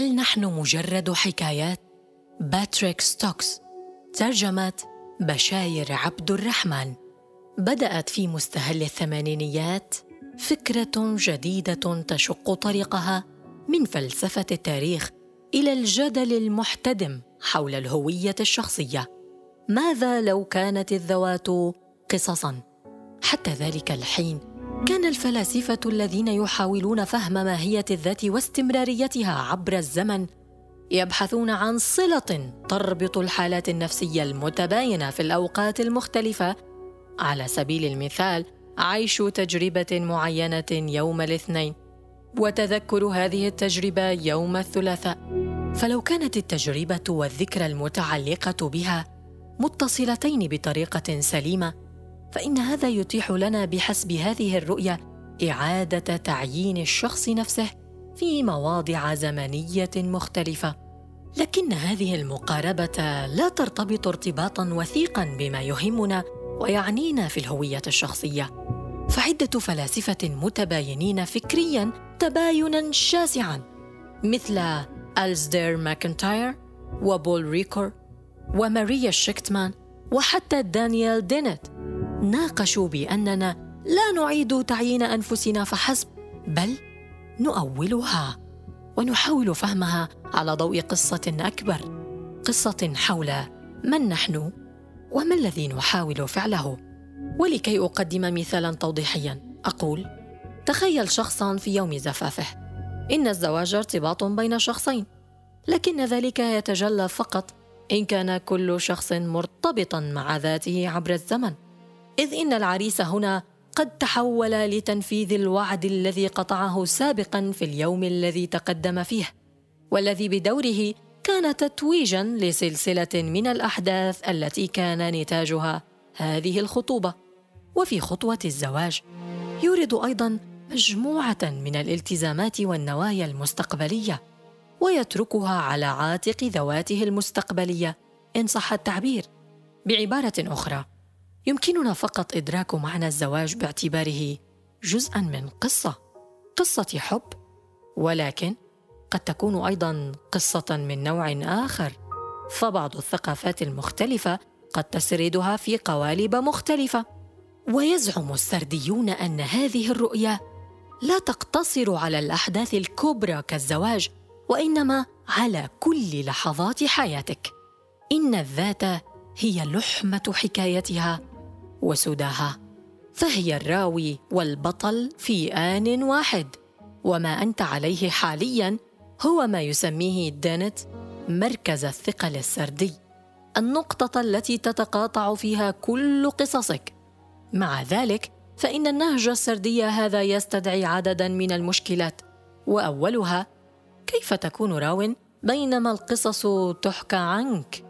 نحن مجرد حكايات؟ باتريك ستوكس ترجمة بشاير عبد الرحمن. بدأت في مستهل الثمانينيات فكرة جديدة تشق طريقها من فلسفة التاريخ إلى الجدل المحتدم حول الهوية الشخصية. ماذا لو كانت الذوات قصصا؟ حتى ذلك الحين كان الفلاسفة الذين يحاولون فهم ماهية الذات واستمراريتها عبر الزمن يبحثون عن صلة تربط الحالات النفسية المتباينة في الأوقات المختلفة. على سبيل المثال عيش تجربة معينة يوم الاثنين وتذكر هذه التجربة يوم الثلاثاء. فلو كانت التجربة والذكرى المتعلقة بها متصلتين بطريقة سليمة فإن هذا يتيح لنا بحسب هذه الرؤية إعادة تعيين الشخص نفسه في مواضع زمنية مختلفة. لكن هذه المقاربة لا ترتبط ارتباطا وثيقا بما يهمنا ويعنينا في الهوية الشخصية. فعدة فلاسفة متباينين فكريا تباينا شاسعا مثل ألزدير ماكنتاير وبول ريكور وماريا شيكتمان وحتى دانيال دينيت. ناقشوا بأننا لا نعيد تعيين أنفسنا فحسب بل نؤولها ونحاول فهمها على ضوء قصة أكبر قصة حول من نحن وما الذي نحاول فعله. ولكي أقدم مثالا توضيحيا أقول تخيل شخصا في يوم زفافه. إن الزواج ارتباط بين شخصين لكن ذلك يتجلى فقط إن كان كل شخص مرتبطا مع ذاته عبر الزمن. إذ إن العريس هنا قد تحول لتنفيذ الوعد الذي قطعه سابقا في اليوم الذي تقدم فيه والذي بدوره كان تتويجا لسلسلة من الأحداث التي كان نتاجها هذه الخطوبة. وفي خطوة الزواج يورد أيضا مجموعة من الالتزامات والنوايا المستقبلية ويتركها على عاتق ذواته المستقبلية إن صح التعبير بعبارة أخرى. يمكننا فقط إدراك معنى الزواج باعتباره جزءا من قصة قصة حب ولكن قد تكون أيضا قصة من نوع آخر. فبعض الثقافات المختلفة قد تسردها في قوالب مختلفة ويزعم السرديون أن هذه الرؤية لا تقتصر على الأحداث الكبرى كالزواج وإنما على كل لحظات حياتك. إن الذات هي لحمة حكايتها وسداها. فهي الراوي والبطل في آن واحد. وما أنت عليه حاليا هو ما يسميه دينت مركز الثقل السردي. النقطة التي تتقاطع فيها كل قصصك. مع ذلك فإن النهج السردي هذا يستدعي عددا من المشكلات. وأولها كيف تكون راو بينما القصص تحكى عنك؟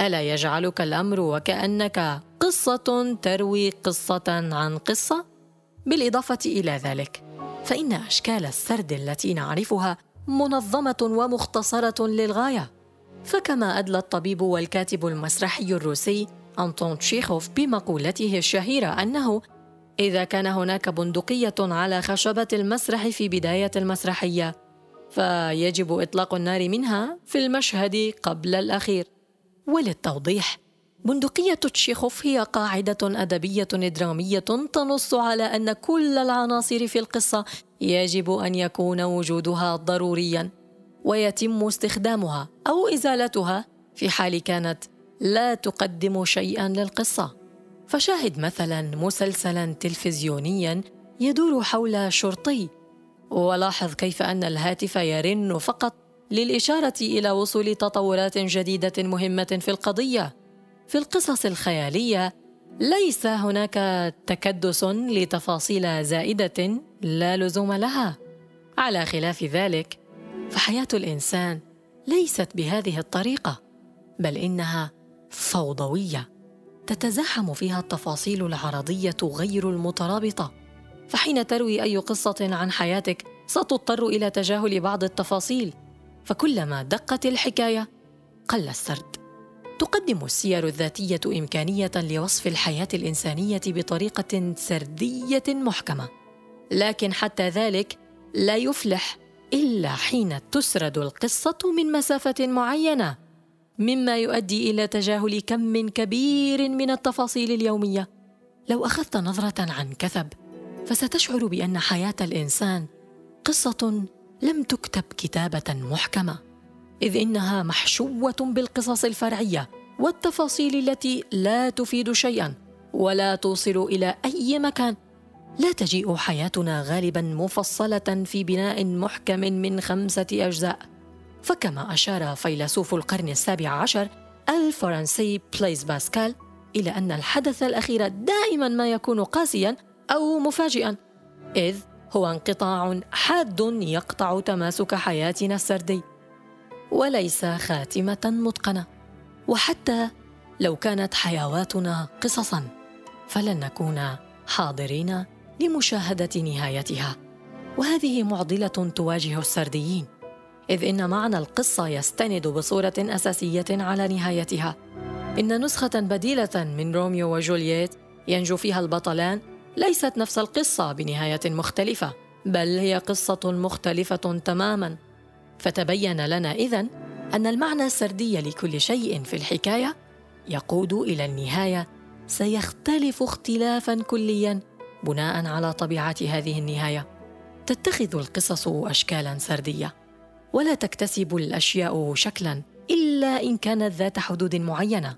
ألا يجعلك الأمر وكأنك قصة تروي قصة عن قصة. بالإضافة إلى ذلك فإن أشكال السرد التي نعرفها منظمة ومختصرة للغاية. فكما أدلى الطبيب والكاتب المسرحي الروسي أنطون تشيخوف بمقولته الشهيرة أنه إذا كان هناك بندقية على خشبة المسرح في بداية المسرحية فيجب إطلاق النار منها في المشهد قبل الأخير. وللتوضيح بندقية تشيخوف هي قاعدة أدبية درامية تنص على أن كل العناصر في القصة يجب أن يكون وجودها ضروريا ويتم استخدامها أو إزالتها في حال كانت لا تقدم شيئا للقصة. فشاهد مثلا مسلسلا تلفزيونيا يدور حول شرطي ولاحظ كيف أن الهاتف يرن فقط للإشارة إلى وصول تطورات جديدة مهمة في القضية. في القصص الخيالية ليس هناك تكدس لتفاصيل زائدة لا لزوم لها. على خلاف ذلك فحياة الإنسان ليست بهذه الطريقة بل إنها فوضوية تتزاحم فيها التفاصيل العرضية غير المترابطة. فحين تروي أي قصة عن حياتك ستضطر إلى تجاهل بعض التفاصيل فكلما دقت الحكاية قل السرد. تقدم السير الذاتية إمكانية لوصف الحياة الإنسانية بطريقة سردية محكمة. لكن حتى ذلك لا يفلح إلا حين تسرد القصة من مسافة معينة مما يؤدي إلى تجاهل كم كبير من التفاصيل اليومية. لو أخذت نظرة عن كثب فستشعر بأن حياة الإنسان قصة لم تكتب كتابة محكمة. إذ إنها محشوة بالقصص الفرعية والتفاصيل التي لا تفيد شيئا ولا توصل إلى أي مكان. لا تجيء حياتنا غالبا مفصلة في بناء محكم من خمسة أجزاء. فكما أشار فيلسوف القرن السابع عشر الفرنسي بليز باسكال إلى أن الحدث الأخير دائما ما يكون قاسيا أو مفاجئا إذ هو انقطاع حاد يقطع تماسك حياتنا السردي. وليس خاتمة متقنة. وحتى لو كانت حيواتنا قصصا فلن نكون حاضرين لمشاهدة نهايتها. وهذه معضلة تواجه السرديين إذ إن معنى القصة يستند بصورة أساسية على نهايتها. إن نسخة بديلة من روميو وجولييت ينجو فيها البطلان ليست نفس القصة بنهاية مختلفة بل هي قصة مختلفة تماما. فتبين لنا إذن أن المعنى السردي لكل شيء في الحكاية يقود إلى النهاية سيختلف اختلافا كليا بناء على طبيعة هذه النهاية. تتخذ القصص اشكالا سردية ولا تكتسب الأشياء شكلا إلا إن كانت ذات حدود معينة.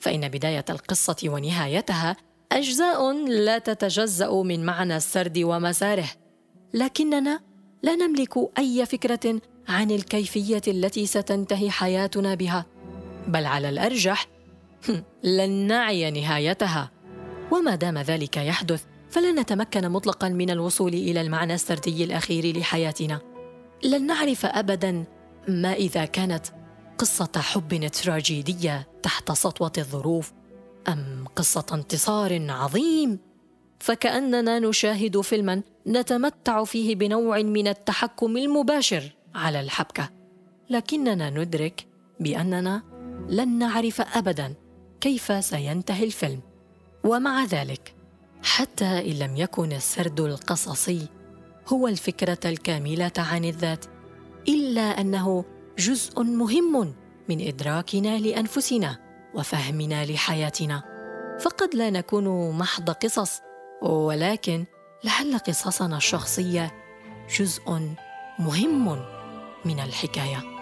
فإن بداية القصة ونهايتها أجزاء لا تتجزأ من معنى السرد ومساره لكننا لا نملك أي فكرة عن الكيفية التي ستنتهي حياتنا بها. بل على الأرجح لن نعي نهايتها. وما دام ذلك يحدث فلن نتمكن مطلقا من الوصول إلى المعنى السردي الأخير لحياتنا. لن نعرف ابدا ما إذا كانت قصة حب تراجيدية تحت سطوة الظروف أم قصة انتصار عظيم. فكأننا نشاهد فيلما نتمتع فيه بنوع من التحكم المباشر. على الحبكة. لكننا ندرك بأننا لن نعرف ابدا كيف سينتهي الفيلم. ومع ذلك حتى إن لم يكن السرد القصصي هو الفكرة الكاملة عن الذات إلا أنه جزء مهم من إدراكنا لأنفسنا وفهمنا لحياتنا. فقد لا نكون محض قصص ولكن لعل قصصنا الشخصية جزء مهم. من الحكاية.